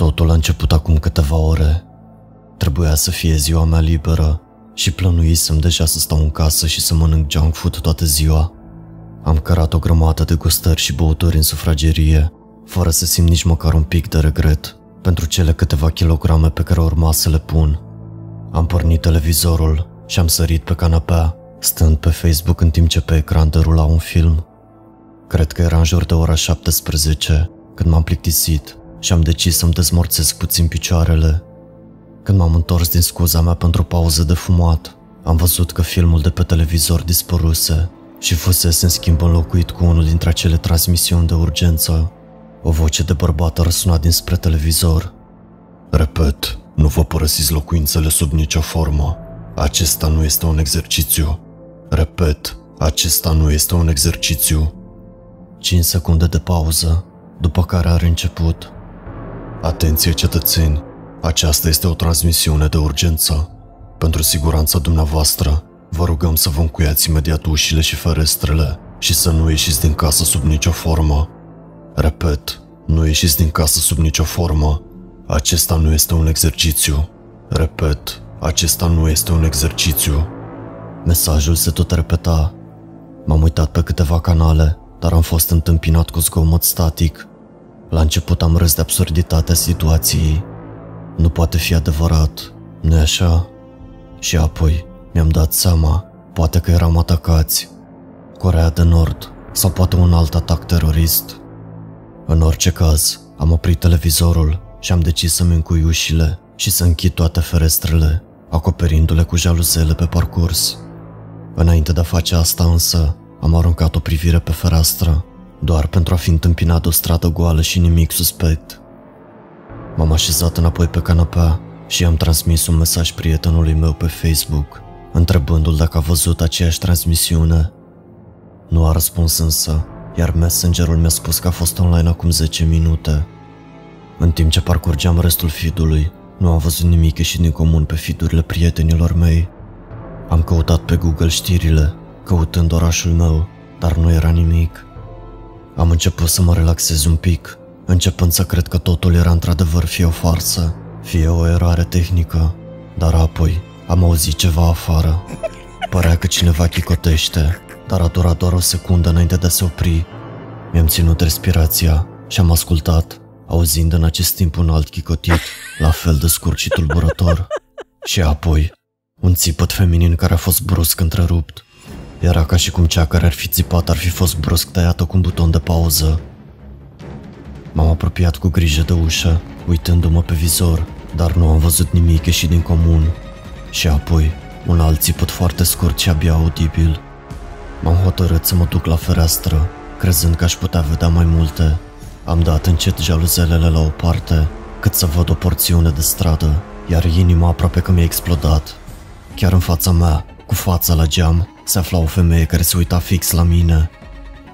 Totul a început acum câteva ore. Trebuia să fie ziua mea liberă și plănuisem deja să stau în casă și să mănânc junk food toată ziua. Am cărat o grămadă de gustări și băuturi în sufragerie, fără să simt nici măcar un pic de regret pentru cele câteva kilograme pe care urma să le pun. Am pornit televizorul și am sărit pe canapea, stând pe Facebook în timp ce pe ecran derula un film. Cred că era în jur de ora 17, când m-am plictisit și am decis să-mi dezmorțesc puțin picioarele. Când m-am întors din scuza mea pentru o pauză de fumat, am văzut că filmul de pe televizor dispăruse și fusese în schimb înlocuit cu unul dintre acele transmisiuni de urgență. O voce de bărbat a răsunat dinspre televizor. Repet, nu vă părăsiți locuințele sub nicio formă. Acesta nu este un exercițiu. Repet, acesta nu este un exercițiu. 5 secunde de pauză, după care are început. Atenție cetățeni, aceasta este o transmisiune de urgență. Pentru siguranța dumneavoastră, vă rugăm să vă încuiați imediat ușile și ferestrele și să nu ieșiți din casă sub nicio formă. Repet, nu ieșiți din casă sub nicio formă. Acesta nu este un exercițiu. Repet, acesta nu este un exercițiu. Mesajul se tot repeta. M-am uitat pe câteva canale, dar am fost întâmpinat cu zgomot static. La început am râs de absurditatea situației. Nu poate fi adevărat, nu așa? Și apoi mi-am dat seama, poate că eram atacați. Corea de Nord sau poate un alt atac terorist. În orice caz, am oprit televizorul și am decis să-mi încui ușile și să închid toate ferestrele, acoperindu-le cu jaluzele pe parcurs. Înainte de a face asta însă, am aruncat o privire pe fereastră, doar pentru a fi întâmpinat o stradă goală și nimic suspect. M-am așezat înapoi pe canapea și am transmis un mesaj prietenului meu pe Facebook, întrebându-l dacă a văzut aceeași transmisiune. Nu a răspuns însă, iar messengerul mi-a spus că a fost online acum 10 minute. În timp ce parcurgeam restul feed-ului, nu am văzut nimic ieșit din comun pe feed prietenilor mei. Am căutat pe Google știrile, căutând orașul meu, dar nu era nimic. Am început să mă relaxez un pic, începând să cred că totul era într-adevăr fie o farsă, fie o eroare tehnică, dar apoi am auzit ceva afară. Părea că cineva chicotește, dar a durat doar o secundă înainte de a se opri. Mi-am ținut respirația și am ascultat, auzind în acest timp un alt chicotit, la fel de scurt și tulburător. Și apoi, un țipăt feminin care a fost brusc întrerupt. Era ca și cum cea care ar fi țipat ar fi fost brusc tăiată cu un buton de pauză. M-am apropiat cu grijă de ușă, uitându-mă pe vizor, dar nu am văzut nimic ieșit din comun. Și apoi, un alt țipăt foarte scurt și abia audibil. M-am hotărât să mă duc la fereastră, crezând că aș putea vedea mai multe. Am dat încet jaluzelele la o parte, cât să văd o porțiune de stradă, iar inima aproape că mi-a explodat. Chiar în fața mea, cu fața la geam, se afla o femeie care se uita fix la mine.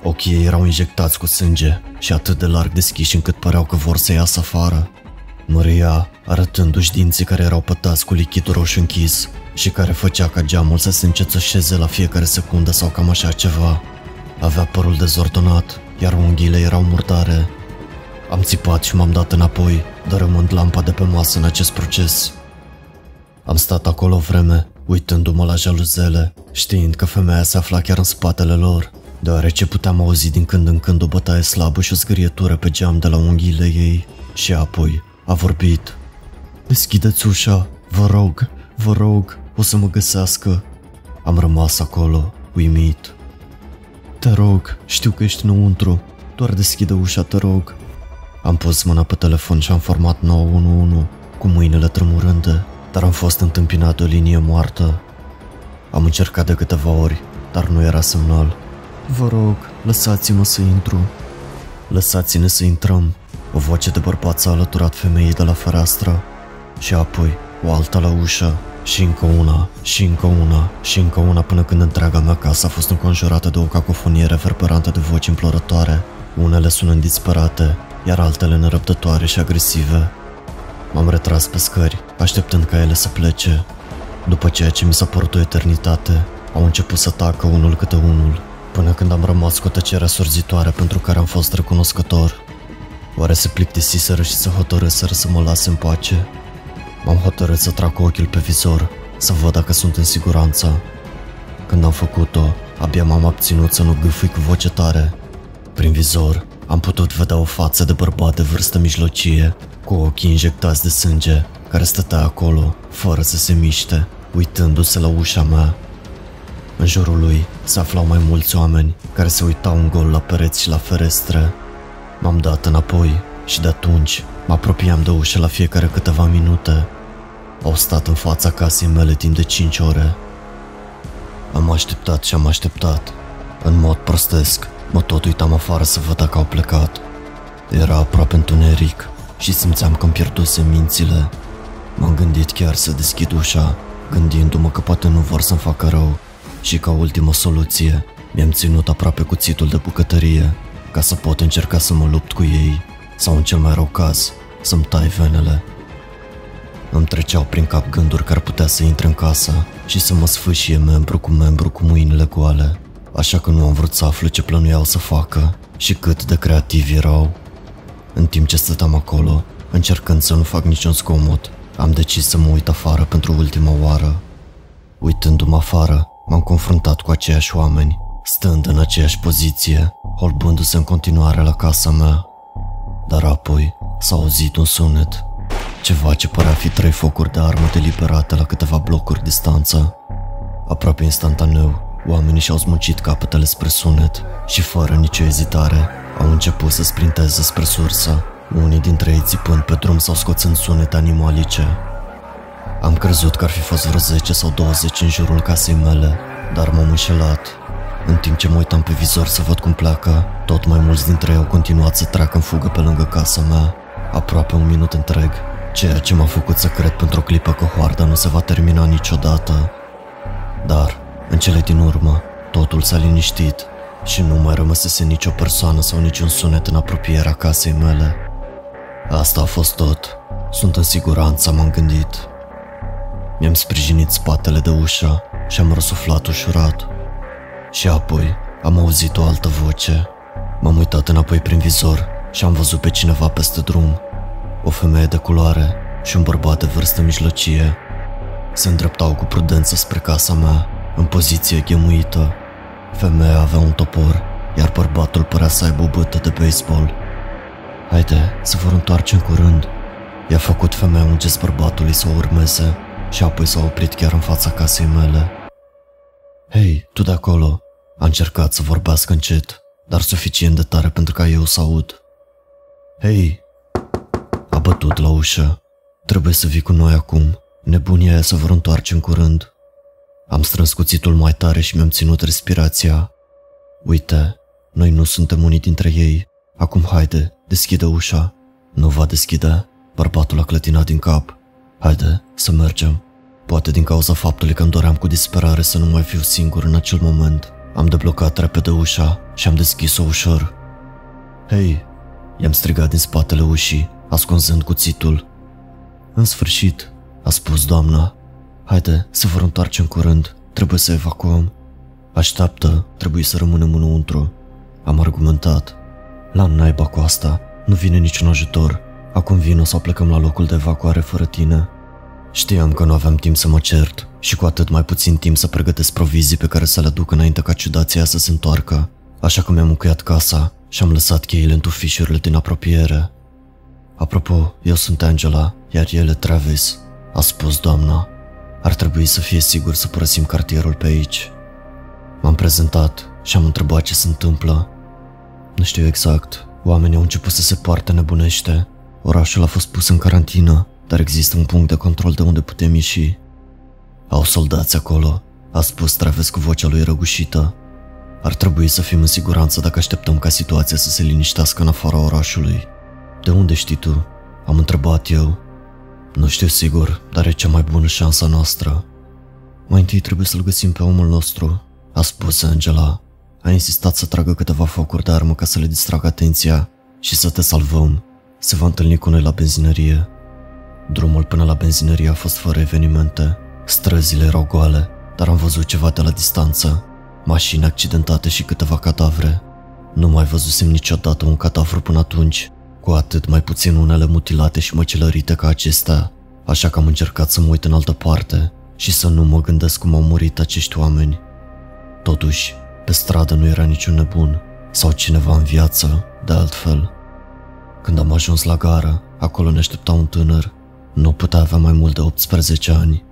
Ochii ei erau injectați cu sânge și atât de larg deschiși încât păreau că vor să iasă afară. Măria, arătându-și dinții care erau pătați cu lichid roșu închis și care făcea ca geamul să se încețășeze la fiecare secundă sau cam așa ceva. Avea părul dezordonat, iar unghiile erau murdare. Am țipat și m-am dat înapoi, dărâmând lampa de pe masă în acest proces. Am stat acolo o vreme, uitându-mă la jaluzele, știind că femeia se afla chiar în spatele lor, deoarece puteam auzi din când în când o bătaie slabă și o zgârietură pe geam de la unghiile ei. Și apoi a vorbit. Deschideți ușa, vă rog, vă rog, o să mă găsească. Am rămas acolo, uimit. Te rog, știu că ești înăuntru, doar deschide ușa, te rog. Am pus mâna pe telefon și am format 911, cu mâinile tremurânde dar am fost întâmpinat de o linie moartă. Am încercat de câteva ori, dar nu era semnal. Vă rog, lăsați-mă să intru. Lăsați-ne să intrăm. O voce de bărbat s-a alăturat femeii de la fereastră și apoi o alta la ușă și încă una, și încă una, și încă una până când întreaga mea casă a fost înconjurată de o cacofonie reverberantă de voci implorătoare, unele sunând disperate, iar altele nerăbdătoare și agresive. M-am retras pe scări, așteptând ca ele să plece. După ceea ce mi s-a părut o eternitate, au început să tacă unul câte unul, până când am rămas cu tăcerea surzitoare pentru care am fost recunoscător. Oare se plictisiseră și se hotărâseră să mă lase în pace? M-am hotărât să trag ochiul pe vizor, să văd dacă sunt în siguranță. Când am făcut-o, abia m-am abținut să nu gâfui cu voce tare. Prin vizor, am putut vedea o față de bărbat de vârstă mijlocie, cu ochii injectați de sânge, care stătea acolo, fără să se miște, uitându-se la ușa mea. În jurul lui se aflau mai mulți oameni care se uitau în gol la pereți și la ferestre. M-am dat înapoi și de atunci mă apropiam de ușă la fiecare câteva minute. Au stat în fața casei mele timp de 5 ore. Am așteptat și am așteptat. În mod prostesc, mă tot uitam afară să văd dacă au plecat. Era aproape întuneric și simțeam că îmi pierduse mințile. M-am gândit chiar să deschid ușa, gândindu-mă că poate nu vor să-mi facă rău și ca ultimă soluție mi-am ținut aproape cuțitul de bucătărie ca să pot încerca să mă lupt cu ei sau în cel mai rău caz să-mi tai venele. Îmi treceau prin cap gânduri că ar putea să intre în casă și să mă sfâșie membru cu membru cu mâinile goale, așa că nu am vrut să aflu ce plănuiau să facă și cât de creativi erau. În timp ce stăteam acolo, încercând să nu fac niciun scomot, am decis să mă uit afară pentru ultima oară. Uitându-mă afară, m-am confruntat cu aceiași oameni, stând în aceeași poziție, holbându-se în continuare la casa mea. Dar apoi s-a auzit un sunet, ceva ce părea fi trei focuri de armă deliberate la câteva blocuri distanță. Aproape instantaneu, oamenii și-au smuncit capetele spre sunet și fără nicio ezitare au început să sprinteze spre sursă, unii dintre ei țipând pe drum sau scoțând sunete animalice. Am crezut că ar fi fost vreo 10 sau 20 în jurul casei mele, dar m-am înșelat. În timp ce mă uitam pe vizor să văd cum pleacă, tot mai mulți dintre ei au continuat să treacă în fugă pe lângă casa mea, aproape un minut întreg, ceea ce m-a făcut să cred pentru o clipă că hoarda nu se va termina niciodată. Dar, în cele din urmă, totul s-a liniștit și nu mai rămăsese nicio persoană sau niciun sunet în apropierea casei mele. Asta a fost tot. Sunt în siguranță, m-am gândit. Mi-am sprijinit spatele de ușă și am răsuflat ușurat. Și apoi am auzit o altă voce. M-am uitat înapoi prin vizor și am văzut pe cineva peste drum. O femeie de culoare și un bărbat de vârstă mijlocie. Se îndreptau cu prudență spre casa mea, în poziție ghemuită. Femeia avea un topor, iar bărbatul părea să aibă o bătă de baseball. Haide, se vor întoarce în curând. I-a făcut femeia un gest bărbatului să o urmeze și apoi s-a oprit chiar în fața casei mele. Hei, tu de acolo! A încercat să vorbească încet, dar suficient de tare pentru ca eu să aud. Hei! A bătut la ușă. Trebuie să vii cu noi acum. Nebunia aia să vor întoarce în curând. Am strâns cuțitul mai tare și mi-am ținut respirația. Uite, noi nu suntem unii dintre ei. Acum haide, deschide ușa. Nu va deschide. Bărbatul a clătinat din cap. Haide, să mergem. Poate din cauza faptului că îmi doream cu disperare să nu mai fiu singur în acel moment. Am deblocat repede ușa și am deschis-o ușor. Hei, i-am strigat din spatele ușii, ascunzând cuțitul. În sfârșit, a spus doamna. Haide, se vor întoarce în curând, trebuie să evacuăm. Așteaptă, trebuie să rămânem înăuntru. Am argumentat. La naiba cu asta, nu vine niciun ajutor. Acum vino sau plecăm la locul de evacuare fără tine. Știam că nu aveam timp să mă cert și cu atât mai puțin timp să pregătesc provizii pe care să le aduc înainte ca ciudația să se întoarcă, așa că mi-am încuiat casa și am lăsat cheile în tufișurile din apropiere. Apropo, eu sunt Angela, iar el e Travis, a spus doamna. Ar trebui să fie sigur să părăsim cartierul pe aici. M-am prezentat și am întrebat ce se întâmplă. Nu știu exact, oamenii au început să se poarte nebunește. Orașul a fost pus în carantină dar există un punct de control de unde putem ieși. Au soldați acolo, a spus Travis cu vocea lui răgușită. Ar trebui să fim în siguranță dacă așteptăm ca situația să se liniștească în afara orașului. De unde știi tu? Am întrebat eu. Nu știu sigur, dar e cea mai bună șansa noastră. Mai întâi trebuie să-l găsim pe omul nostru, a spus Angela. A insistat să tragă câteva focuri de armă ca să le distragă atenția și să te salvăm. Se va întâlni cu noi la benzinărie. Drumul până la benzinărie a fost fără evenimente. Străzile erau goale, dar am văzut ceva de la distanță. Mașini accidentate și câteva cadavre. Nu mai văzusem niciodată un cadavru până atunci, cu atât mai puțin unele mutilate și măcelărite ca acestea, așa că am încercat să mă uit în altă parte și să nu mă gândesc cum au murit acești oameni. Totuși, pe stradă nu era niciun nebun sau cineva în viață, de altfel. Când am ajuns la gară, acolo ne aștepta un tânăr. Nu putea avea mai mult de 18 ani.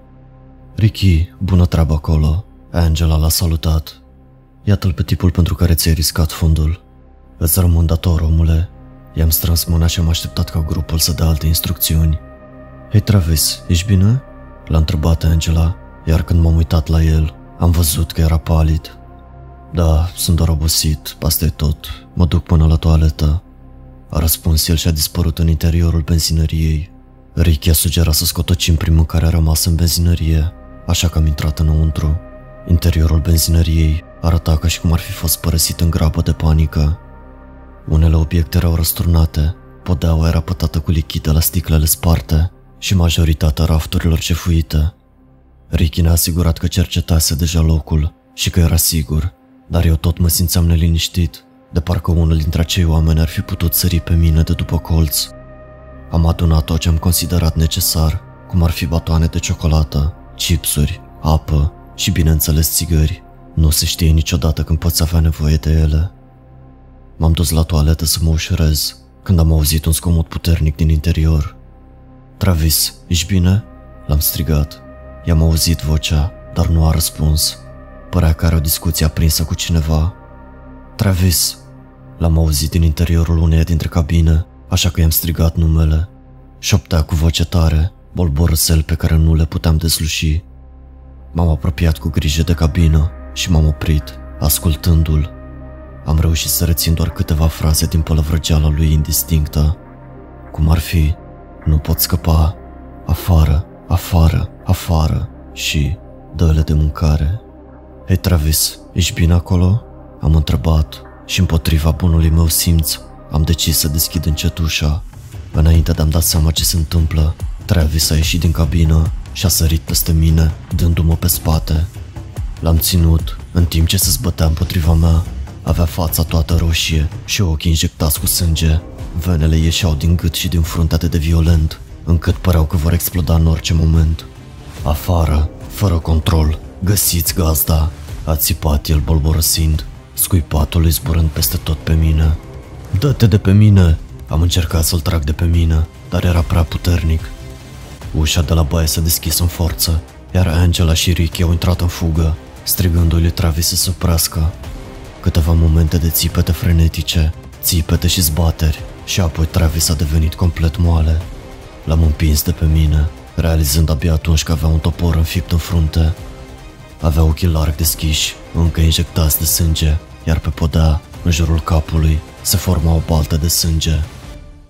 Ricky, bună treabă acolo. Angela l-a salutat. Iată-l pe tipul pentru care ți-ai riscat fundul. Îți rămân dator, omule. I-am strâns mâna și am așteptat ca grupul să dea alte instrucțiuni. Hei, Travis, ești bine? L-a întrebat Angela, iar când m-am uitat la el, am văzut că era palid. Da, sunt doar obosit, asta e tot. Mă duc până la toaletă. A răspuns el și a dispărut în interiorul benzinăriei. Ricky a sugerat să scotocim primul care a rămas în benzinărie, așa că am intrat înăuntru. Interiorul benzinăriei arăta ca și cum ar fi fost părăsit în grabă de panică. Unele obiecte erau răsturnate, podeaua era pătată cu lichid de la sticlele sparte și majoritatea rafturilor cefuite. Ricky ne-a asigurat că cercetase deja locul și că era sigur, dar eu tot mă simțeam neliniștit, de parcă unul dintre acei oameni ar fi putut sări pe mine de după colț. Am adunat tot ce am considerat necesar, cum ar fi batoane de ciocolată, chipsuri, apă și, bineînțeles, țigări. Nu se știe niciodată când poți avea nevoie de ele. M-am dus la toaletă să mă ușurez, când am auzit un scomot puternic din interior. Travis, ești bine? L-am strigat. I-am auzit vocea, dar nu a răspuns. Părea că are o discuție aprinsă cu cineva. Travis, l-am auzit din interiorul uneia dintre cabine, așa că i-am strigat numele. Șoptea cu voce tare, bolborăsel pe care nu le puteam desluși. M-am apropiat cu grijă de cabină și m-am oprit, ascultându-l. Am reușit să rețin doar câteva fraze din pălăvrăgeala lui indistinctă, cum ar fi, nu pot scăpa, afară, afară, afară și dă de mâncare. Hei Travis, ești bine acolo? Am întrebat și împotriva bunului meu simț am decis să deschid încet ușa. Înainte de a-mi da seama ce se întâmplă, Travis a ieșit din cabină și a sărit peste mine, dându-mă pe spate. L-am ținut, în timp ce se zbătea împotriva mea. Avea fața toată roșie și ochii injectați cu sânge. Venele ieșeau din gât și din frunte atât de violent, încât păreau că vor exploda în orice moment. Afară, fără control, găsiți gazda, a țipat el bolborăsind, scuipatul îi zburând peste tot pe mine. Dă-te de pe mine! Am încercat să-l trag de pe mine, dar era prea puternic. Ușa de la baie s-a deschis în forță, iar Angela și Ricky au intrat în fugă, strigându-i lui Travis să se oprească. Câteva momente de țipete frenetice, țipete și zbateri, și apoi Travis a devenit complet moale. L-am împins de pe mine, realizând abia atunci că avea un topor înfipt în frunte. Avea ochii larg deschiși, încă injectați de sânge, iar pe podea, în jurul capului, se forma o baltă de sânge.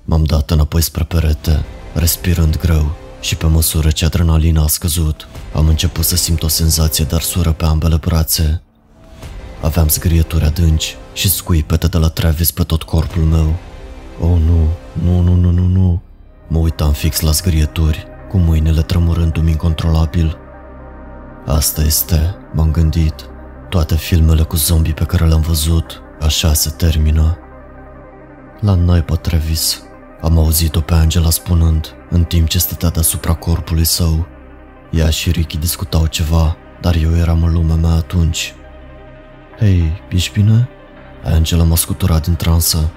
M-am dat înapoi spre perete, respirând greu, și pe măsură ce adrenalina a scăzut, am început să simt o senzație de arsură pe ambele brațe. Aveam zgrieturi adânci și scuipete de la Travis pe tot corpul meu. Oh nu, nu, nu, nu, nu, nu. Mă uitam fix la zgrieturi, cu mâinile tremurându-mi incontrolabil. Asta este, m-am gândit. Toate filmele cu zombii pe care le-am văzut, așa se termină. La naiba Travis, am auzit-o pe Angela spunând, în timp ce stătea deasupra corpului său. Ea și Ricky discutau ceva, dar eu eram în lumea mea atunci. Hei, ești bine? Angela m-a scuturat din transă.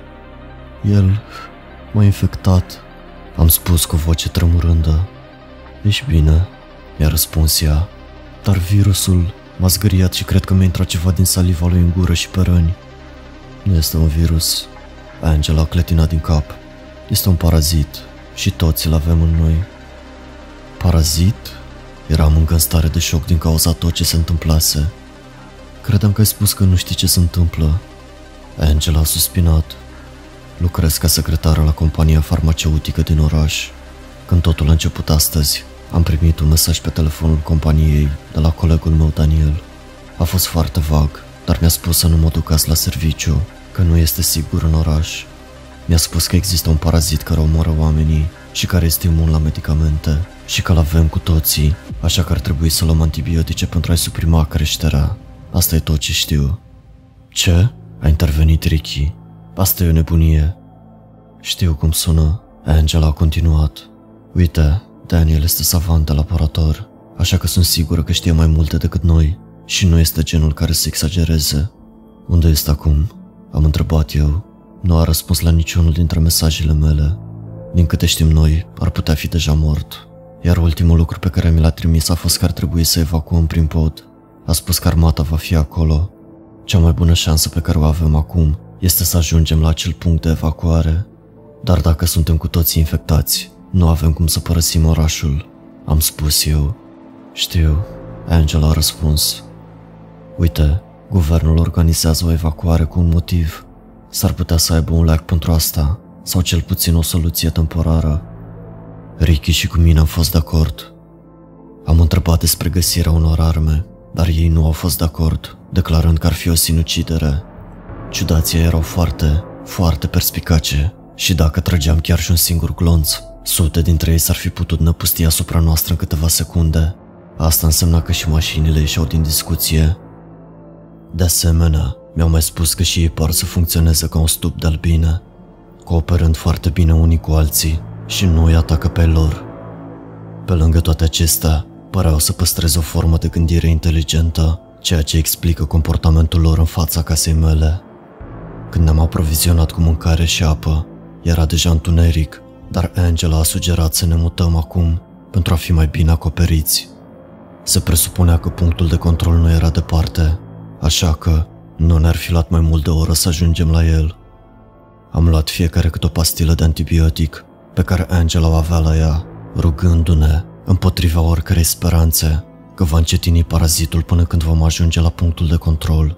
El m-a infectat, am spus cu voce tremurândă. Ești bine? Mi-a răspuns ea. Dar virusul m-a zgâriat și cred că mi-a intrat ceva din saliva lui în gură și pe răni. Nu este un virus. Angela a clătinat din cap. Este un parazit și toți îl avem în noi. Parazit? Eram încă în stare de șoc din cauza tot ce se întâmplase. Credeam că ai spus că nu știi ce se întâmplă. Angela a suspinat. Lucrez ca secretară la compania farmaceutică din oraș. Când totul a început astăzi, am primit un mesaj pe telefonul companiei de la colegul meu Daniel. A fost foarte vag, dar mi-a spus să nu mă duc la serviciu, că nu este sigur în oraș. Mi-a spus că există un parazit care omoară oamenii și care este imun la medicamente și că l-avem cu toții, așa că ar trebui să luăm antibiotice pentru a-i suprima creșterea. Asta e tot ce știu. Ce? A intervenit Ricky. Asta e o nebunie. Știu cum sună. Angela a continuat. Uite, Daniel este savant de laborator, așa că sunt sigură că știe mai multe decât noi și nu este genul care să exagereze. Unde este acum? Am întrebat eu. Nu a răspuns la niciunul dintre mesajele mele. Din câte știm noi, ar putea fi deja mort. Iar ultimul lucru pe care mi l-a trimis a fost că ar trebui să evacuăm prin pod. A spus că armata va fi acolo. Cea mai bună șansă pe care o avem acum este să ajungem la acel punct de evacuare. Dar dacă suntem cu toții infectați, nu avem cum să părăsim orașul, am spus eu. Știu, Angela a răspuns. Uite, guvernul organizează o evacuare cu un motiv. S-ar putea să aibă un lac pentru asta, sau cel puțin o soluție temporară. Ricky și cu mine am fost de acord. Am întrebat despre găsirea unor arme, dar ei nu au fost de acord, declarând că ar fi o sinucidere. Ciudații erau foarte, foarte perspicace și dacă trăgeam chiar și un singur glonț, sute dintre ei s-ar fi putut năpusti asupra noastră în câteva secunde. Asta însemna că și mașinile ieșeau din discuție. De asemenea, mi-au mai spus că și ei par să funcționeze ca un stup de albine, cooperând foarte bine unii cu alții și nu îi atacă pe lor. Pe lângă toate acestea, păreau să păstreze o formă de gândire inteligentă, ceea ce explică comportamentul lor în fața casei mele. Când ne-am aprovizionat cu mâncare și apă, era deja întuneric, dar Angela a sugerat să ne mutăm acum pentru a fi mai bine acoperiți. Se presupunea că punctul de control nu era departe, așa că nu ne-ar fi luat mai mult de o oră să ajungem la el. Am luat fiecare câte o pastilă de antibiotic pe care Angela o avea la ea, rugându-ne împotriva oricărei speranțe că va încetini parazitul până când vom ajunge la punctul de control.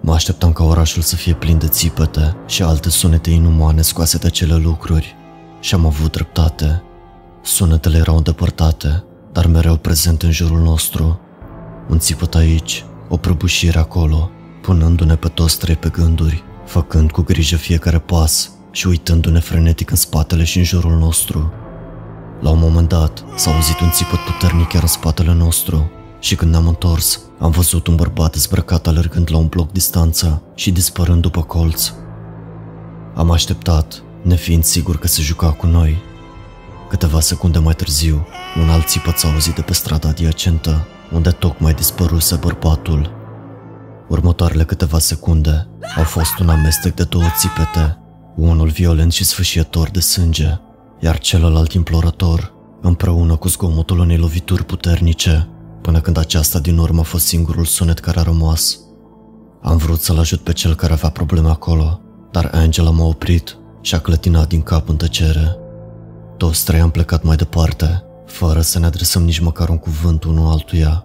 Mă așteptam ca orașul să fie plin de țipete și alte sunete inumane scoase de acele lucruri și am avut dreptate. Sunetele erau îndepărtate, dar mereu prezente în jurul nostru. Un țipăt aici, o prăbușire acolo, punându-ne pe toți trei pe gânduri, făcând cu grijă fiecare pas și uitându-ne frenetic în spatele și în jurul nostru. La un moment dat, s-a auzit un țipăt puternic chiar în spatele nostru și când ne-am întors, am văzut un bărbat dezbrăcat alergând la un bloc distanță și dispărând după colț. Am așteptat, nefiind sigur că se juca cu noi. Câteva secunde mai târziu, un alt țipăt s-a auzit de pe strada adiacentă, unde tocmai dispăruse bărbatul. Următoarele câteva secunde au fost un amestec de două țipete, unul violent și sfâșietor de sânge, iar celălalt implorător, împreună cu zgomotul unei lovituri puternice, până când aceasta din urmă a fost singurul sunet care a rămas. Am vrut să-l ajut pe cel care avea probleme acolo, dar Angela m-a oprit și a clătinat din cap în tăcere. Toți trei am plecat mai departe, fără să ne adresăm nici măcar un cuvânt unul altuia.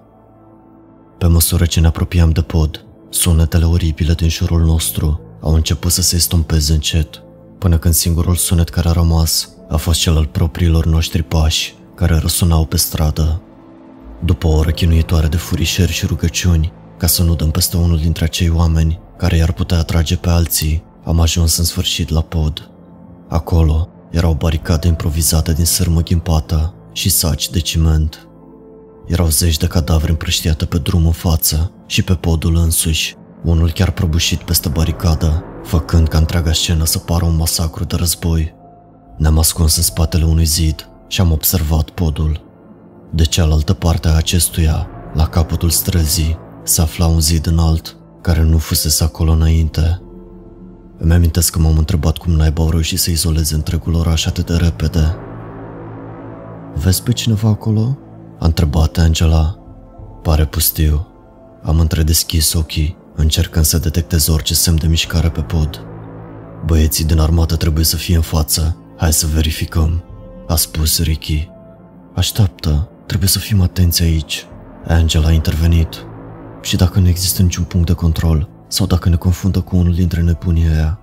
Pe măsură ce ne apropiam de pod, sunetele oribile din jurul nostru au început să se estompeze încet, până când singurul sunet care a rămas a fost cel al propriilor noștri pași, care răsunau pe stradă. După o oră chinuitoare de furișeri și rugăciuni, ca să nu dăm peste unul dintre acei oameni care i-ar putea atrage pe alții, am ajuns în sfârșit la pod. Acolo era o baricadă improvizată din sârmă ghimpată și saci de ciment. Erau zeci de cadavre împrăștiate pe drum în față și pe podul însuși, unul chiar prăbușit peste baricadă, făcând ca întreaga scenă să pară un masacru de război. Ne-am ascuns în spatele unui zid și am observat podul. De cealaltă parte a acestuia, la capătul străzii, se afla un zid înalt, care nu fusese acolo înainte. Îmi amintesc că m-am întrebat cum naiba au reușit să izoleze întregul oraș atât de repede. Vezi pe cineva acolo? A întrebat Angela. Pare pustiu. Am întredeschis ochii, încercând să detectez orice semn de mișcare pe pod. Băieții din armată trebuie să fie în față. Hai să verificăm, a spus Ricky. Așteaptă, trebuie să fim atenți aici. Angela a intervenit. Și dacă nu există niciun punct de control, sau dacă ne confundă cu unul dintre nebunii aia.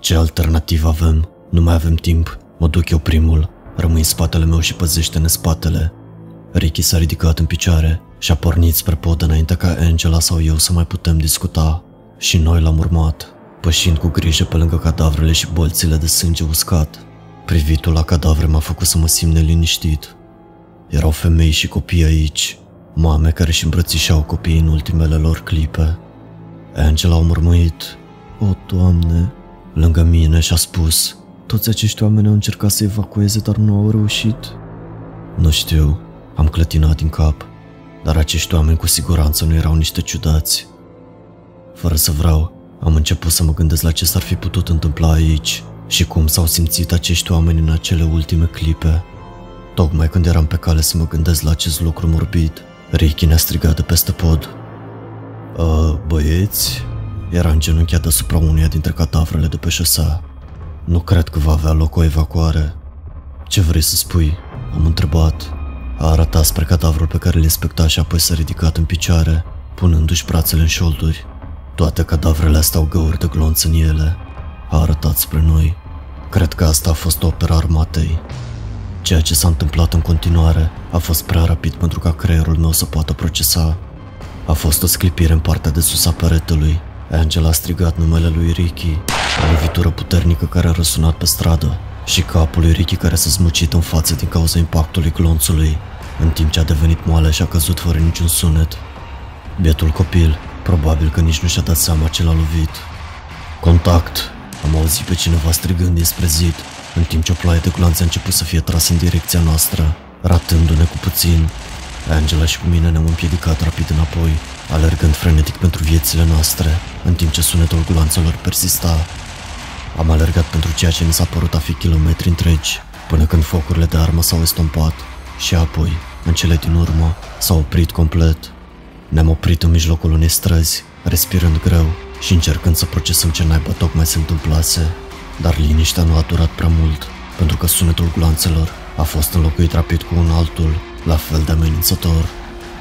Ce alternativă avem? Nu mai avem timp. Mă duc eu primul. Rămâi în spatele meu și păzește-ne spatele. Ricky s-a ridicat în picioare și a pornit spre pod înainte ca Angela sau eu să mai putem discuta. Și noi l-am urmat, pășind cu grijă pe lângă cadavrele și bolțile de sânge uscat. Privitul la cadavre m-a făcut să mă simt neliniștit. Erau femei și copii aici, mame care își îmbrățișau copiii în ultimele lor clipe. Angela a murmuit, O, Doamne, lângă mine și a spus, Toți acești oameni au încercat să evacueze, dar nu au reușit. Nu știu, am clătinat din cap, dar acești oameni cu siguranță nu erau niște ciudați. Fără să vreau, am început să mă gândesc la ce s-ar fi putut întâmpla aici și cum s-au simțit acești oameni în acele ultime clipe. Tocmai când eram pe cale să mă gândesc la acest lucru morbid, Ricky ne-a strigat de peste pod. A, băieți, era îngenunchiat deasupra unuia dintre cadavrele de pe șosea. Nu cred că va avea loc o evacuare. Ce vrei să spui? Am întrebat. A arătat spre cadavrul pe care îl inspecta și apoi s-a ridicat în picioare, punându-și brațele în șolduri. Toate cadavrele astea au găuri de glonț în ele. A arătat spre noi. Cred că asta a fost opera armatei. Ceea ce s-a întâmplat în continuare a fost prea rapid pentru ca creierul meu să poată procesa. A fost o sclipire în partea de sus a peretelui. Angela a strigat numele lui Ricky, o lovitură puternică care a răsunat pe stradă și capul lui Ricky care s-a smucit în față din cauza impactului glonțului, în timp ce a devenit moale și a căzut fără niciun sunet. Bietul copil, probabil că nici nu și-a dat seama ce l-a lovit. Contact! Am auzit pe cineva strigând dinspre zid, în timp ce o ploaie de gloanțe a început să fie trasă în direcția noastră, ratându-ne cu puțin. Angela și cu mine ne-am împiedicat rapid înapoi, alergând frenetic pentru viețile noastre, în timp ce sunetul gloanțelor persista. Am alergat pentru ceea ce mi s-a părut a fi kilometri întregi, până când focurile de armă s-au estompat și apoi, în cele din urmă, s-au oprit complet. Ne-am oprit în mijlocul unei străzi, respirând greu și încercând să procesăm ce naiba tocmai se întâmplase. Dar liniștea nu a durat prea mult, pentru că sunetul gloanțelor a fost înlocuit rapid cu un altul, la fel de amenințător.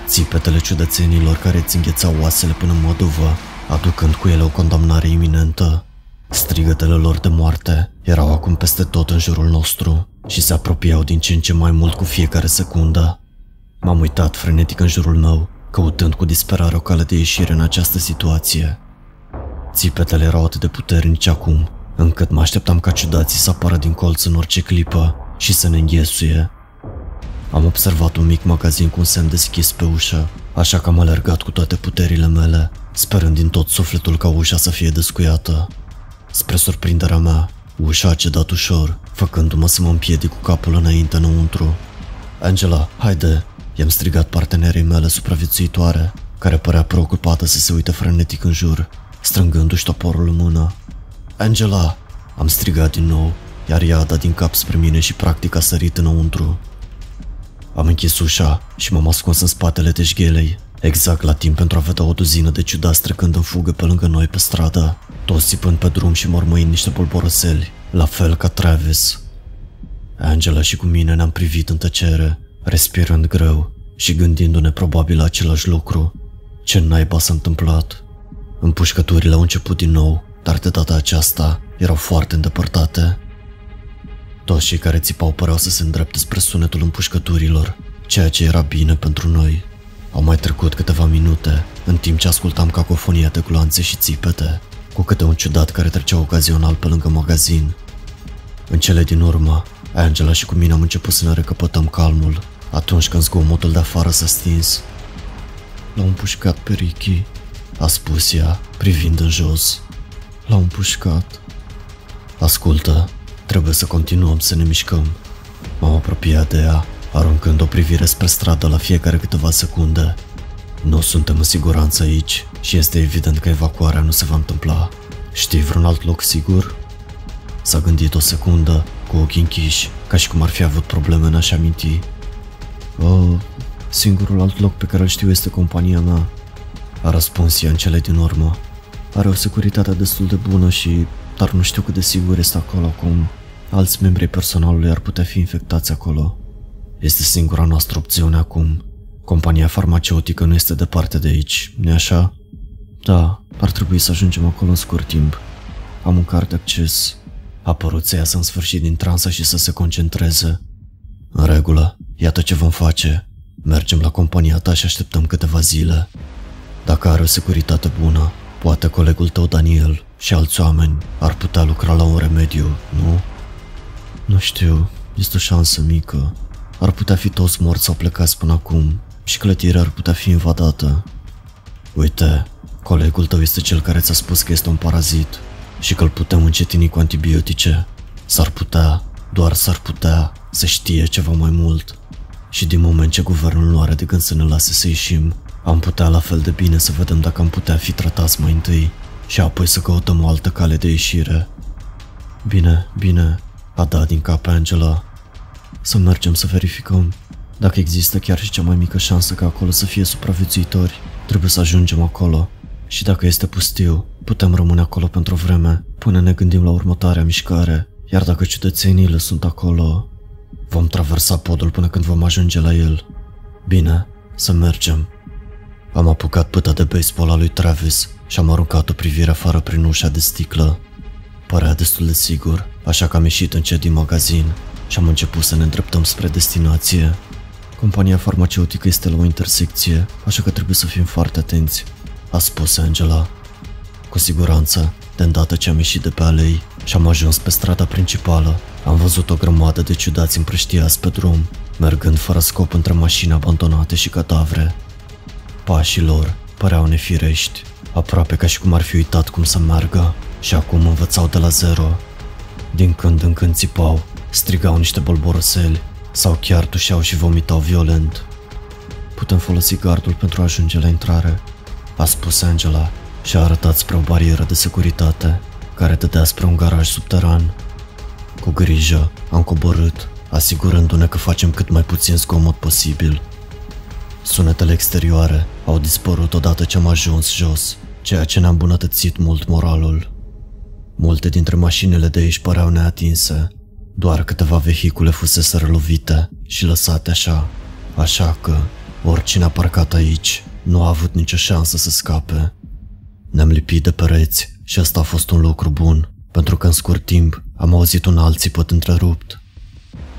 Țipetele ciudățenilor care îți înghețau oasele până în măduvă, aducând cu ele o condamnare iminentă. Strigătele lor de moarte erau acum peste tot în jurul nostru și se apropiau din ce în ce mai mult cu fiecare secundă. M-am uitat frenetic în jurul meu, căutând cu disperare o cale de ieșire în această situație. Țipetele erau atât de puternice acum, încât mă așteptam ca ciudații să apară din colț în orice clipă și să ne înghesuie. Am observat un mic magazin cu un semn deschis pe ușă, așa că am alergat cu toate puterile mele, sperând din tot sufletul ca ușa să fie descuiată. Spre surprinderea mea, ușa a cedat ușor, făcându-mă să mă împiedic cu capul înainte înăuntru. Angela, haide, i-am strigat partenerii mele supraviețuitoare, care părea preocupată să se uite frenetic în jur, strângându-și toporul în mână. Angela! Am strigat din nou, iar ea a dat din cap spre mine și practic a sărit înăuntru. Am închis ușa și m-am ascuns în spatele teșghelei, exact la timp pentru a vedea o duzină de ciudați trecând în fugă pe lângă noi pe stradă, toți țipând pe drum și mormăind niște bolboroseli, la fel ca Travis. Angela și cu mine ne-am privit în tăcere, respirând greu și gândindu-ne probabil la același lucru. Ce naiba s-a întâmplat? Împușcăturile au început din nou, dar de data aceasta erau foarte îndepărtate. Toți cei care țipau păreau să se îndrepte spre sunetul împușcăturilor, ceea ce era bine pentru noi. Au mai trecut câteva minute, în timp ce ascultam cacofonia de gloanțe și țipete, cu câte un ciudat care trecea ocazional pe lângă magazin. În cele din urmă, Angela și cu mine am început să ne recăpătăm calmul, atunci când zgomotul de afară s-a stins. L-au împușcat pe Ricky, a spus ea, privind în jos. L-au împușcat. Ascultă, trebuie să continuăm să ne mișcăm. M-am apropiat de ea, aruncând o privire spre stradă la fiecare câteva secunde. Nu suntem în siguranță aici și este evident că evacuarea nu se va întâmpla. Știi vreun alt loc sigur? S-a gândit o secundă, cu ochii închiși, ca și cum ar fi avut probleme în a-și aminti. Oh, singurul alt loc pe care îl știu este compania mea, a răspuns ea în cele din urmă. Are o securitate destul de bună și, dar nu știu cât de sigur este acolo acum. Alți membri personalului ar putea fi infectați acolo. Este singura noastră opțiune acum. Compania farmaceutică nu este departe de aici, nu așa? Da, ar trebui să ajungem acolo în scurt timp. Am un card de acces. A părut să iasă în sfârșit din transă și să se concentreze. În regulă, iată ce vom face. Mergem la compania ta și așteptăm câteva zile. Dacă are o securitate bună, poate colegul tău Daniel și alți oameni ar putea lucra la un remediu, nu? Nu știu, este o șansă mică. Ar putea fi toți morți sau plecați până acum și clădirea ar putea fi invadată. Uite, colegul tău este cel care ți-a spus că este un parazit și că îl putem încetini cu antibiotice. S-ar putea, doar s-ar putea, să știe ceva mai mult. Și din moment ce guvernul nu are de gând să ne lase să ieșim, am putea la fel de bine să vedem dacă am putea fi tratați mai întâi și apoi să căutăm o altă cale de ieșire. Bine, bine, a dat din cap Angela. Să mergem să verificăm. Dacă există chiar și cea mai mică șansă ca acolo să fie supraviețuitori, trebuie să ajungem acolo. Și dacă este pustiu, putem rămâne acolo pentru o vreme, până ne gândim la următoarea mișcare. Iar dacă ciudățenile sunt acolo, vom traversa podul până când vom ajunge la el. Bine, să mergem. Am apucat pâta de baseball a lui Travis și am aruncat o privire afară prin ușa de sticlă. Părea destul de sigur, așa că am ieșit încet din magazin și am început să ne îndreptăm spre destinație. Compania farmaceutică este la o intersecție, așa că trebuie să fim foarte atenți, a spus Angela. Cu siguranță, de îndată ce am ieșit de pe alei și am ajuns pe strada principală, am văzut o grămadă de ciudați împrăștiați pe drum, mergând fără scop între mașini abandonate și cadavre. Pașii lor păreau nefirești, aproape ca și cum ar fi uitat cum să meargă și acum învățau de la zero. Din când în când țipau, strigau niște bolboroseli sau chiar tușeau și vomitau violent. Putem folosi gardul pentru a ajunge la intrare, a spus Angela și a arătat spre o barieră de securitate care dădea spre un garaj subteran. Cu grijă am coborât, asigurându-ne că facem cât mai puțin zgomot posibil. Sunetele exterioare au dispărut odată ce am ajuns jos, ceea ce ne-a îmbunătățit mult moralul. Multe dintre mașinile de aici păreau neatinse, doar câteva vehicule fusese lovite și lăsate așa, așa că oricine a parcat aici nu a avut nicio șansă să scape. Ne-am lipit de pereți și asta a fost un lucru bun, pentru că în scurt timp am auzit un alt țipăt întrerupt.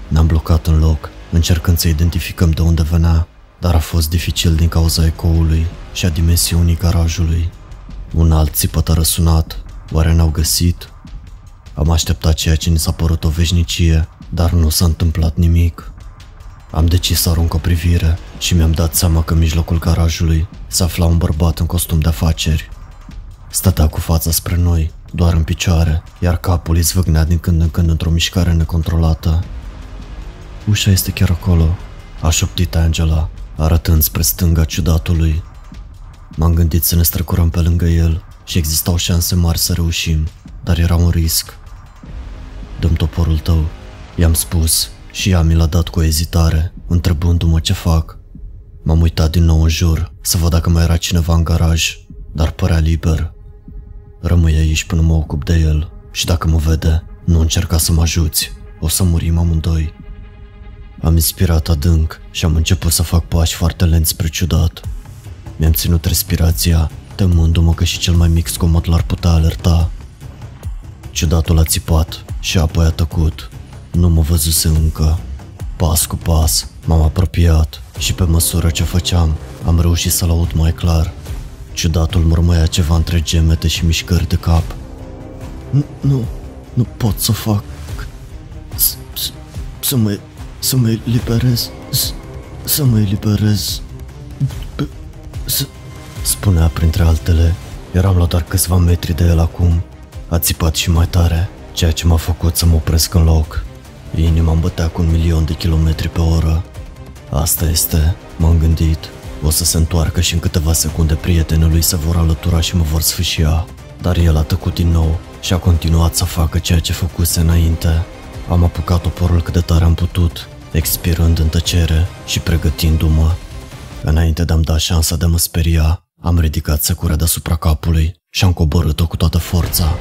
Ne-am blocat în loc, încercând să identificăm de unde venea, dar a fost dificil din cauza ecoului și a dimensiunii garajului. Un alt țipăt a răsunat, oare ne-au găsit? Am așteptat ceea ce ni s-a părut o veșnicie, dar nu s-a întâmplat nimic. Am decis să arunc o privire și mi-am dat seama că în mijlocul garajului se afla un bărbat în costum de afaceri. Stătea cu fața spre noi, doar în picioare, iar capul îi zvâgnea din când în când într-o mișcare necontrolată. Ușa este chiar acolo, a șoptit Angela, arătând spre stânga ciudatului. M-am gândit să ne strecurăm pe lângă el și existau șanse mari să reușim, dar era un risc. Dăm toporul tău, i-am spus și ea mi l-a dat cu ezitare, întrebându-mă ce fac. M-am uitat din nou în jur să văd dacă mai era cineva în garaj, dar părea liber. Rămâi aici până mă ocup de el și dacă mă vede, nu încerca să mă ajuți, o să murim amândoi. Am inspirat adânc și am început să fac pași foarte lenți spre ciudat. Mi-am ținut respirația, temându-mă că și cel mai mic scomot l-ar putea alerta. Ciudatul a țipat și apoi a tăcut. Nu mă văzuse încă. Pas cu pas, m-am apropiat și pe măsură ce făceam, am reușit să-l aud mai clar. Ciudatul murmăia ceva între gemete și mișcări de cap. Nu, nu, nu pot să fac. Să mă, să mă eliberez. Să mă eliberez. Să... Spunea printre altele. Eram la doar câțiva metri de el acum. A țipat și mai tare, ceea ce m-a făcut să mă opresc în loc. Inima îmi bătea cu un milion de kilometri pe oră. Asta este, m-am gândit. O să se întoarcă și în câteva secunde prietenul lui se vor alătura și mă vor sfâșia. Dar el a tăcut din nou și a continuat să facă ceea ce făcuse înainte. Am apucat oporul cât de tare am putut, expirând în tăcere și pregătindu-mă. Înainte de a-mi da șansa de a mă speria, am ridicat secura deasupra capului și am coborât-o cu toată forța.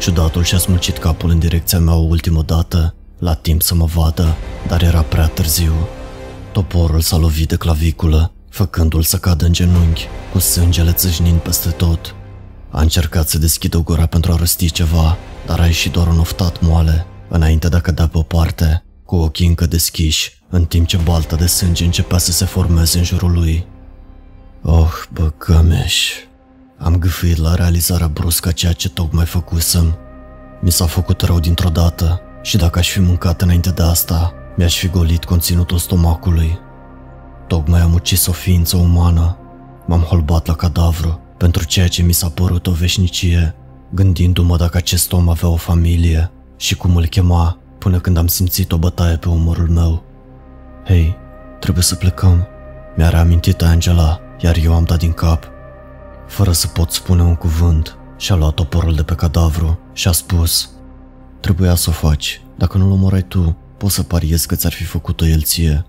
Ciudatul și-a smucit capul în direcția mea o ultimă dată, la timp să mă vadă, dar era prea târziu. Toporul s-a lovit de claviculă făcându-l să cadă în genunchi, cu sângele țâșnind peste tot. A încercat să deschidă gura pentru a răsti ceva, dar a ieșit doar un oftat moale, înainte de a cădea pe o parte, cu ochii încă deschiși, în timp ce balta de sânge începea să se formeze în jurul lui. Oh, băgămeș! Am gâfâit la realizarea bruscă a ceea ce tocmai făcusem. Mi s-a făcut rău dintr-o dată și dacă aș fi mâncat înainte de asta, mi-aș fi golit conținutul stomacului. Tocmai am ucis o ființă umană. M-am holbat la cadavru pentru ceea ce mi s-a părut o veșnicie, gândindu-mă dacă acest om avea o familie și cum îl chema până când am simțit o bătaie pe umărul meu. Hei, trebuie să plecăm, mi-a reamintit Angela, iar eu am dat din cap. Fără să pot spune un cuvânt, și-a luat toporul de pe cadavru și a spus Trebuia să o faci, dacă nu-l omorai tu, poți să pariezi că ți-ar fi făcut-o el ție.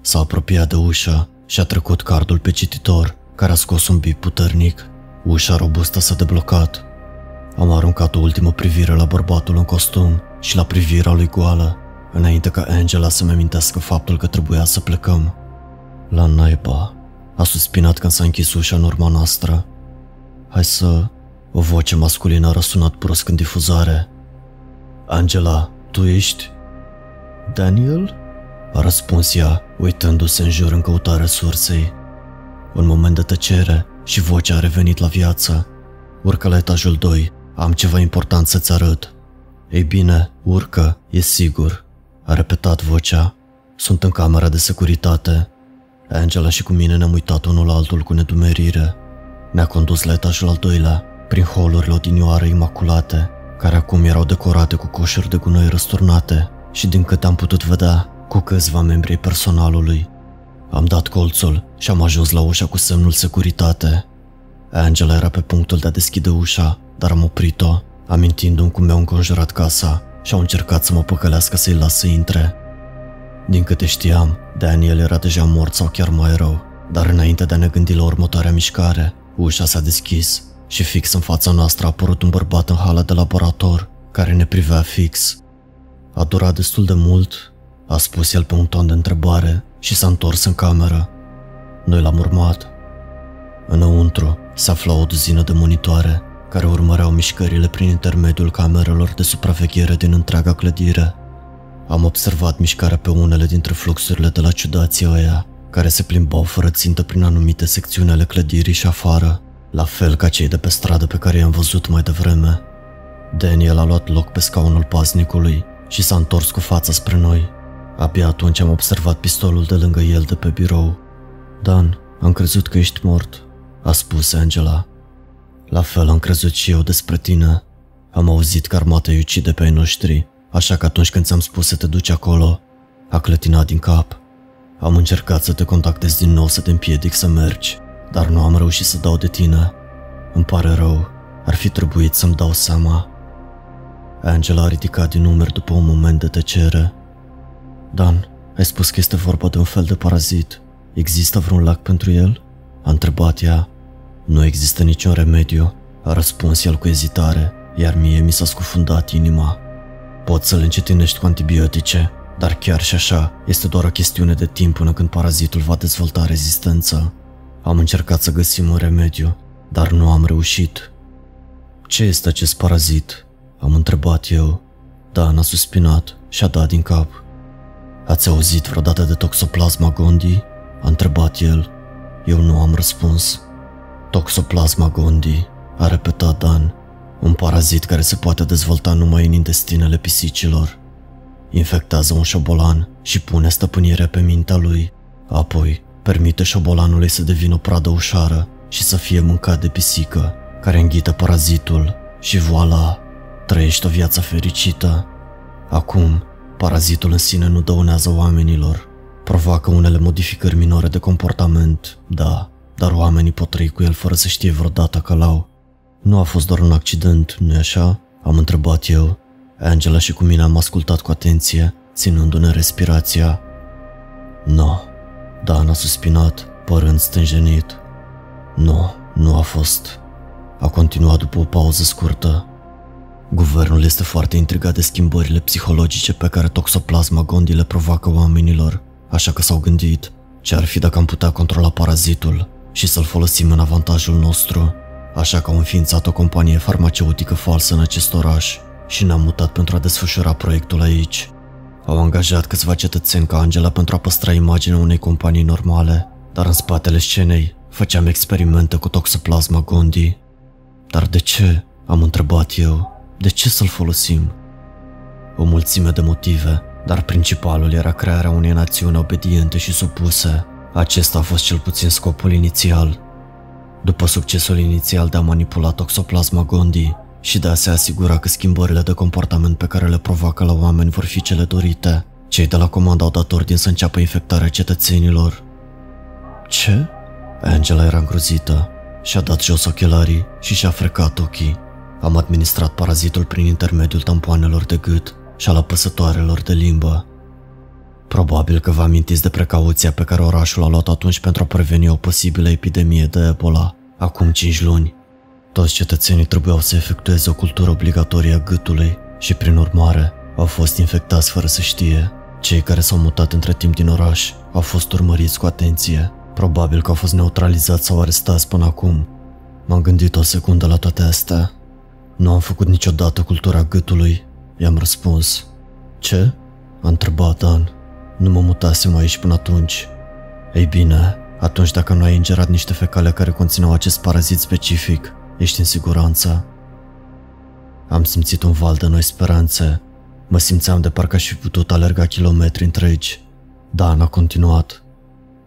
S-a apropiat de ușă și a trecut cardul pe cititor, care a scos un bip puternic. Ușa robustă s-a deblocat. Am aruncat o ultimă privire la bărbatul în costum și la privirea lui goală, înainte ca Angela să-mi amintească faptul că trebuia să plecăm. La naiba, a suspinat când s-a închis ușa în urma noastră. Hai să... O voce masculină a răsunat brusc în difuzare. Angela, tu ești? Daniel? A răspuns ea, uitându-se în jur în căutarea sursei. Un moment de tăcere și vocea a revenit la viață. Urcă la etajul 2, am ceva important să-ți arăt. Ei bine, urcă, e sigur, a repetat vocea. Sunt în camera de securitate. Angela și cu mine ne-am uitat unul la altul cu nedumerire. Ne-a condus la etajul al doilea, prin holurile odinioare imaculate, care acum erau decorate cu coșuri de gunoi răsturnate și din câte am putut vedea, cu câțiva membri personalului. Am dat colțul și am ajuns la ușa cu semnul securitate. Angela era pe punctul de a deschide ușa, dar am oprit-o, amintindu-mi cum mi-au înconjurat casa și au încercat să mă păcălească să-i las să intre. Din câte știam, Daniel era deja mort sau chiar mai rău, dar înainte de a ne gândi la următoarea mișcare, ușa s-a deschis și fix în fața noastră a apărut un bărbat în hală de laborator, care ne privea fix. A durat destul de mult, a spus el pe un ton de întrebare și s-a întors în cameră. Noi l-am urmat. Înăuntru se afla o duzină de monitoare care urmăreau mișcările prin intermediul camerelor de supraveghere din întreaga clădire. Am observat mișcarea pe unele dintre fluxurile de la ciudații ăia, care se plimbau fără țintă prin anumite secțiuni ale clădirii și afară, la fel ca cei de pe stradă pe care i-am văzut mai devreme. Daniel a luat loc pe scaunul paznicului și s-a întors cu fața spre noi. Abia atunci am observat pistolul de lângă el de pe birou. Dan, am crezut că ești mort, a spus Angela. La fel am crezut și eu despre tine. Am auzit că armata îi ucide pe ai noștri, așa că atunci când ți-am spus să te duci acolo, a clătinat din cap. Am încercat să te contactez din nou să te împiedic să mergi, dar nu am reușit să dau de tine. Îmi pare rău, ar fi trebuit să-mi dau seama. Angela a ridicat din numeri după un moment de tăcere. Dan, ai spus că este vorba de un fel de parazit. Există vreun lac pentru el? A întrebat ea. Nu există niciun remediu, a răspuns el cu ezitare, iar mie mi s-a scufundat inima. Poți să-l încetinești cu antibiotice, dar chiar și așa, este doar o chestiune de timp până când parazitul va dezvolta rezistență. Am încercat să găsim un remediu, dar nu am reușit. Ce este acest parazit? Am întrebat eu. Dan a suspinat și a dat din cap. Ați auzit vreodată de toxoplasma gondii? A întrebat el. Eu nu am răspuns. Toxoplasma gondii, a repetat Dan, un parazit care se poate dezvolta numai în intestinele pisicilor. Infectează un șobolan și pune stăpânire pe mintea lui, apoi permite șobolanului să devină o pradă ușoară și să fie mâncat de pisică, care înghite parazitul și voila, trăiești o viață fericită. Acum, parazitul în sine nu dăunează oamenilor, provoacă unele modificări minore de comportament, da, dar oamenii pot trăi cu el fără să știe vreodată că l-au. Nu a fost doar un accident, nu-i așa? Am întrebat eu. Angela și cu mine am ascultat cu atenție, ținându-ne respirația. Nu, Dan a suspinat, părând stânjenit. Nu, nu a fost. A continuat după o pauză scurtă. Guvernul este foarte intrigat de schimbările psihologice pe care toxoplasma gondii le provoacă oamenilor, așa că s-au gândit ce ar fi dacă am putea controla parazitul și să-l folosim în avantajul nostru, așa că au înființat o companie farmaceutică falsă în acest oraș și ne-am mutat pentru a desfășura proiectul aici. Au angajat câțiva cetățeni ca Angela pentru a păstra imaginea unei companii normale, dar în spatele scenei făceam experimente cu toxoplasma Gondi. Dar de ce? Am întrebat eu. De ce să-l folosim? O mulțime de motive, dar principalul era crearea unei națiuni obediente și supuse, acesta a fost cel puțin scopul inițial. După succesul inițial de a manipula toxoplasma Gondi și de a se asigura că schimbările de comportament pe care le provoacă la oameni vor fi cele dorite. Cei de la comandă au dat ordin să înceapă infectarea cetățenilor. Ce? Angela era îngrozită. Și-a dat jos ochelarii și și-a frecat ochii. Am administrat parazitul prin intermediul tampoanelor de gât și al apăsătoarelor de limbă. Probabil că vă amintiți de precauția pe care orașul a luat atunci pentru a preveni o posibilă epidemie de Ebola, acum 5 luni. Toți cetățenii trebuiau să efectueze o cultură obligatorie a gâtului și, prin urmare, au fost infectați fără să știe. Cei care s-au mutat între timp din oraș au fost urmăriți cu atenție. Probabil că au fost neutralizați sau arestați până acum. M-am gândit o secundă la toate astea. Nu am făcut niciodată cultura gâtului, i-am răspuns. Ce? A întrebat Dan. Nu mă mutasem aici până atunci. Ei bine, atunci dacă nu ai ingerat niște fecale care conțineau acest parazit specific, ești în siguranță. Am simțit un val de noi speranțe. Mă simțeam de parcă aș fi putut alerga kilometri întregi. Dan a continuat.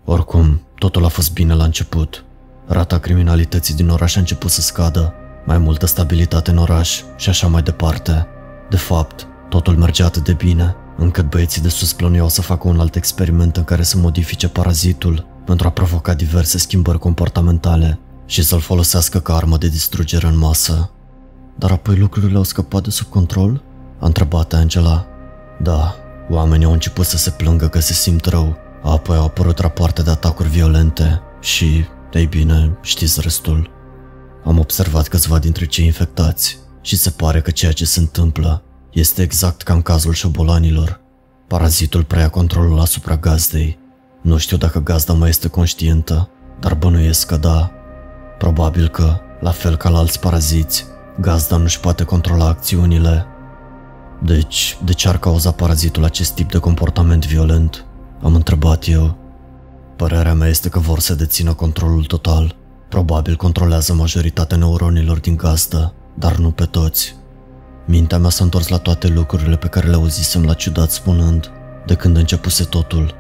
Oricum, totul a fost bine la început. Rata criminalității din oraș a început să scadă, mai multă stabilitate în oraș și așa mai departe. De fapt, totul mergea atât de bine, încât băieții de sus plănuiau să facă un alt experiment în care să modifice parazitul pentru a provoca diverse schimbări comportamentale și să-l folosească ca armă de distrugere în masă. Dar apoi lucrurile au scăpat de sub control? A întrebat Angela. Da, oamenii au început să se plângă că se simt rău, apoi au apărut rapoarte de atacuri violente și, ei bine, știți restul. Am observat câțiva dintre cei infectați și se pare că ceea ce se întâmplă este exact ca în cazul șobolanilor. Parazitul preia controlul asupra gazdei. Nu știu dacă gazda mai este conștientă, dar bănuiesc că da. Probabil că, la fel ca la alți paraziți, gazda nu-și poate controla acțiunile. Deci, de ce ar cauza parazitul acest tip de comportament violent? Am întrebat eu. Părerea mea este că vor să dețină controlul total. Probabil controlează majoritatea neuronilor din gazdă, dar nu pe toți. Mintea mea s-a întors la toate lucrurile pe care le auzisem la ciudat spunând, de când începuse totul.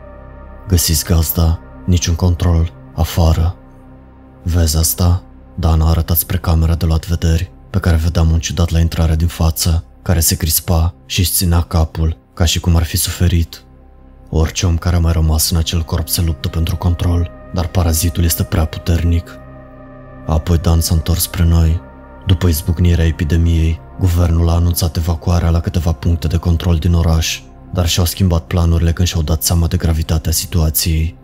Găsiți gazda, niciun control, afară. Vezi asta? Dana a arătat spre camera de luat vederi, pe care vedeam un ciudat la intrarea din față, care se crispa și își ținea capul, ca și cum ar fi suferit. Orice om care a mai rămas în acel corp se luptă pentru control, dar parazitul este prea puternic. Apoi Dan s-a întors spre noi. După izbucnirea epidemiei, guvernul a anunțat evacuarea la câteva puncte de control din oraș, dar și-au schimbat planurile când și-au dat seama de gravitatea situației.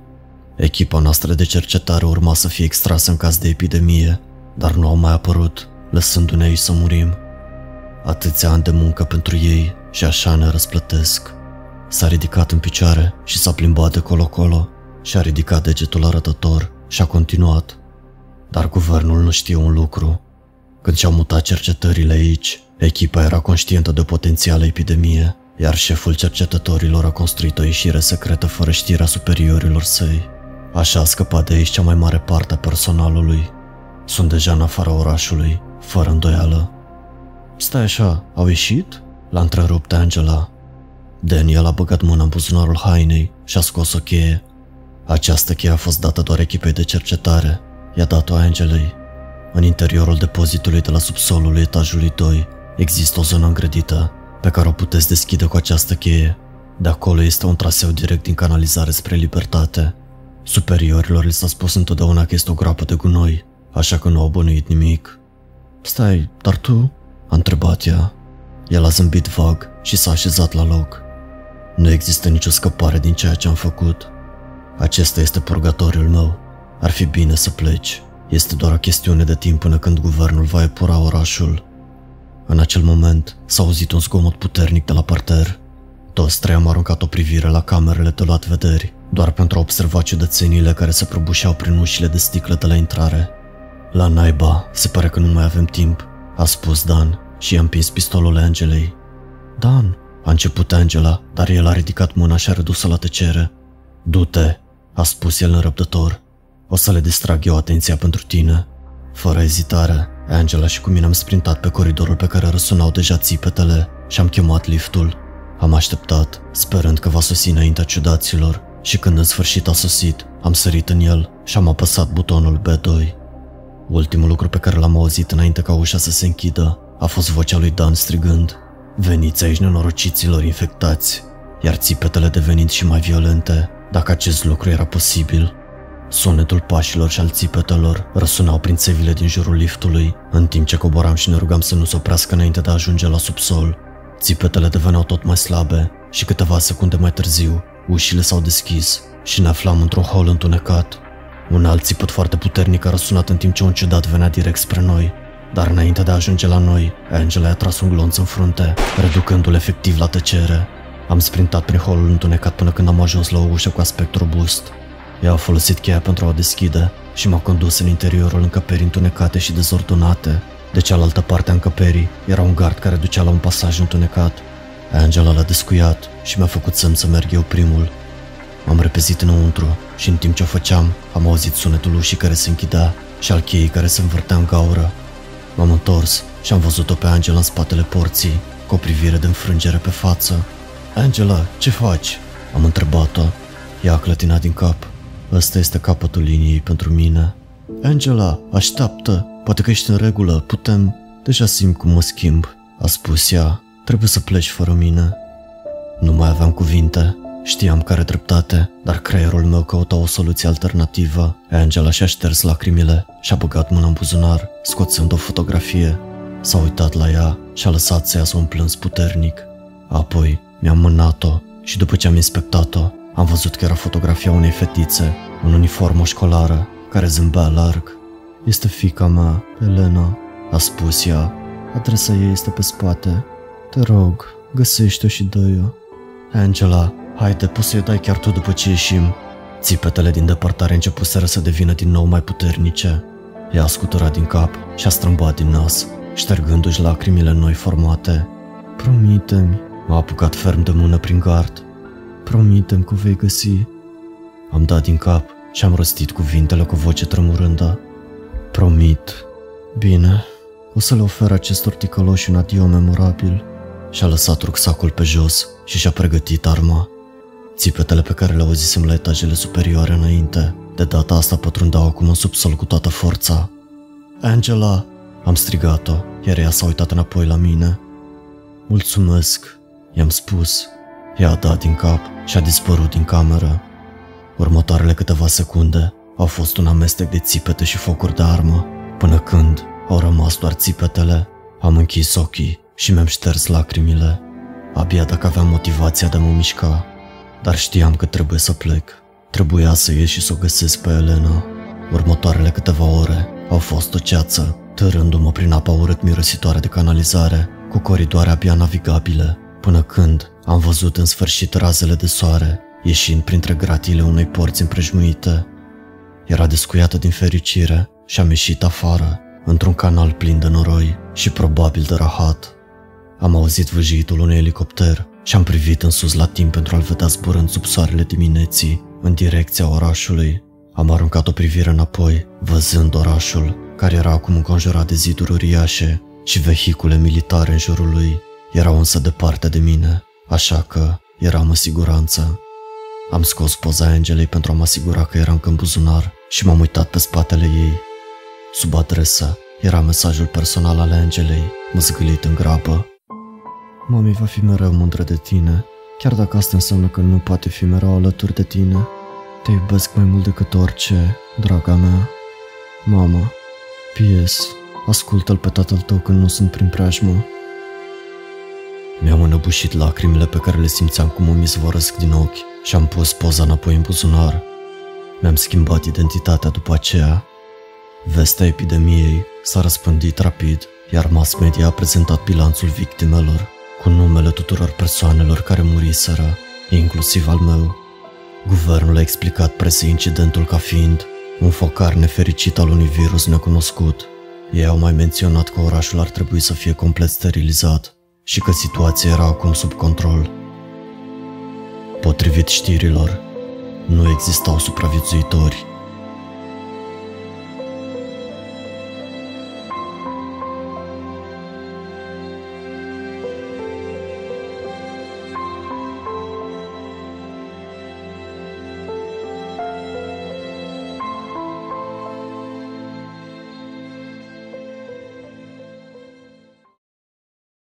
Echipa noastră de cercetare urma să fie extrasă în caz de epidemie, dar nu au mai apărut, lăsându-ne aici să murim. Atâția ani de muncă pentru ei și așa ne răsplătesc. S-a ridicat în picioare și s-a plimbat de colo-colo și a ridicat degetul arătător și a continuat. Dar guvernul nu știe un lucru. Când și-au mutat cercetările aici, echipa era conștientă de potențială epidemie, iar șeful cercetătorilor a construit o ieșire secretă fără știrea superiorilor săi. Așa a scăpat de aici cea mai mare parte a personalului. Sunt deja în afara orașului, fără îndoială. Stai așa, au ieșit? L-a întrerupt Angela. Daniel a băgat mâna în buzunarul hainei și a scos o cheie. Această cheie a fost dată doar echipei de cercetare. I-a dat-o Angelei. În interiorul depozitului de la subsolul etajului 2 există o zonă îngrădită pe care o puteți deschide cu această cheie. De acolo este un traseu direct din canalizare spre libertate. Superiorilor li s-a spus întotdeauna că este o groapă de gunoi, așa că nu au bănuit nimic. Stai, dar tu? A întrebat ea. El a zâmbit vag și s-a așezat la loc. Nu există nicio scăpare din ceea ce am făcut. Acesta este purgatoriul meu. Ar fi bine să pleci. Este doar o chestiune de timp până când guvernul va epura orașul. În acel moment s-a auzit un zgomot puternic de la parter. Toți trei am aruncat o privire la camerele de luat vederi, doar pentru a observa ciudățenile care se prăbușeau prin ușile de sticlă de la intrare. La naiba, se pare că nu mai avem timp, a spus Dan și i-a împins pistolul Angelei. Dan, a început Angela, dar el a ridicat mâna și a redus-o la tăcere. Du-te, a spus el nerăbdător. O să le distrag eu atenția pentru tine. Fără ezitare, Angela și cu mine am sprintat pe coridorul pe care răsunau deja țipetele și am chemat liftul. Am așteptat, sperând că va sosi înaintea ciudaților și când în sfârșit a sosit, am sărit în el și am apăsat butonul B2. Ultimul lucru pe care l-am auzit înainte ca ușa să se închidă A fost vocea lui Dan strigând, Veniți aici nenorociților infectați, iar țipetele devenind și mai violente, dacă acest lucru era posibil. Sunetul pașilor și al țipetelor răsunau prin țevile din jurul liftului, în timp ce coboram și ne rugam să nu se oprească înainte de a ajunge la subsol. Țipetele deveneau tot mai slabe și câteva secunde mai târziu, ușile s-au deschis și ne aflam într-un hol întunecat. Un alt țipăt foarte puternic a răsunat în timp ce un ciudat venea direct spre noi, dar înainte de a ajunge la noi, Angela a tras un glonț în frunte, reducându-l efectiv la tăcere. Am sprintat prin holul întunecat până când am ajuns la o ușă cu aspect robust. Ea a folosit cheia pentru a o deschide și m-a condus în interiorul încăperii întunecate și dezordonate. De cealaltă parte a încăperii era un gard care ducea la un pasaj întunecat. Angela l-a descuiat și mi-a făcut semn să merg eu primul. M-am repezit înăuntru și în timp ce o făceam, am auzit sunetul ușii care se închidea și al cheii care se învârtea în gaură. M-am întors și am văzut-o pe Angela în spatele porții, cu o privire de înfrângere pe față. Angela, ce faci? Am întrebat-o. Ea a clătinat din cap. Ăsta este capătul liniei pentru mine. Angela, așteaptă, poate că ești în regulă, putem... Deja simt cum mă schimb, a spus ea. Trebuie să pleci fără mine. Nu mai aveam cuvinte. Știam care dreptate, dar creierul meu căuta o soluție alternativă. Angela și-a șters lacrimile și-a băgat mâna în buzunar, scoțând o fotografie. S-a uitat la ea și a lăsat să iasă un plâns puternic. Apoi mi-am mânat-o și după ce am inspectat-o, am văzut că era fotografia unei fetițe în uniformă școlară care zâmbea larg. Este fica mea, Elena, a spus ea. Adresa ei este pe spate. Te rog, găsește-o și dă-o. Angela, haide, poți să-i dai chiar tu după ce ieșim. Țipetele din depărtare începuseră să devină din nou mai puternice. Ea a scuturat din cap și a strâmbat din nas, ștergându-și lacrimile noi formate. Promite-mi, m-a apucat ferm de mână prin gard. Promitem că vei găsi. Am dat din cap și am răstit cuvintele cu voce tremurândă. Promit. Bine, o să le ofer acestor ticăloși un adio memorabil. Și-a lăsat rucsacul pe jos și și-a pregătit arma. Țipetele pe care le auzisem la etajele superioare înainte, de data asta pătrundeau acum în subsol cu toată forța. Angela! Am strigat-o, iar ea s-a uitat înapoi la mine. Mulțumesc, i-am spus. Ea a dat din cap și a dispărut din cameră. Următoarele câteva secunde au fost un amestec de țipete și focuri de armă, până când au rămas doar țipetele. Am închis ochii și mi-am șters lacrimile. Abia dacă aveam motivația de a mă mișca, dar știam că trebuie să plec. Trebuia să ies și să o găsesc pe Elena. Următoarele câteva ore au fost o ceață, târându-mă prin apa urât mirositoare de canalizare, cu coridoare abia navigabile, până când am văzut în sfârșit razele de soare, ieșind printre gratiile unei porți împrejmuite. Era descuiată din fericire și am ieșit afară, într-un canal plin de noroi și probabil de rahat. Am auzit vâjitul unui elicopter și am privit în sus la timp pentru a-l vedea zburând sub soarele dimineții, în direcția orașului. Am aruncat o privire înapoi, văzând orașul, care era acum înconjurat de ziduri uriașe și vehicule militare în jurul lui. Erau însă departe de mine, așa că eram în siguranță. Am scos poza Angelei pentru a mă asigura că era încă în buzunar și m-am uitat pe spatele ei. Sub adresă era mesajul personal al Angelei, măzgâlit în grabă. Mami va fi mereu mândră de tine, chiar dacă asta înseamnă că nu poate fi mereu alături de tine. Te iubesc mai mult decât orice, draga mea. Mama, P.S. Ascultă-l pe tatăl tău când nu sunt prin preajmă. Mi-am înăbușit lacrimile pe care le simțeam cum îmi izvorăsc din ochi și am pus poza înapoi în buzunar. Mi-am schimbat identitatea după aceea. Vestea epidemiei s-a răspândit rapid, iar mass media a prezentat bilanțul victimelor cu numele tuturor persoanelor care muriseră, inclusiv al meu. Guvernul a explicat presei incidentul ca fiind un focar nefericit al unui virus necunoscut. Ei au mai menționat că orașul ar trebui să fie complet sterilizat și că situația era acum sub control. Potrivit știrilor, nu existau supraviețuitori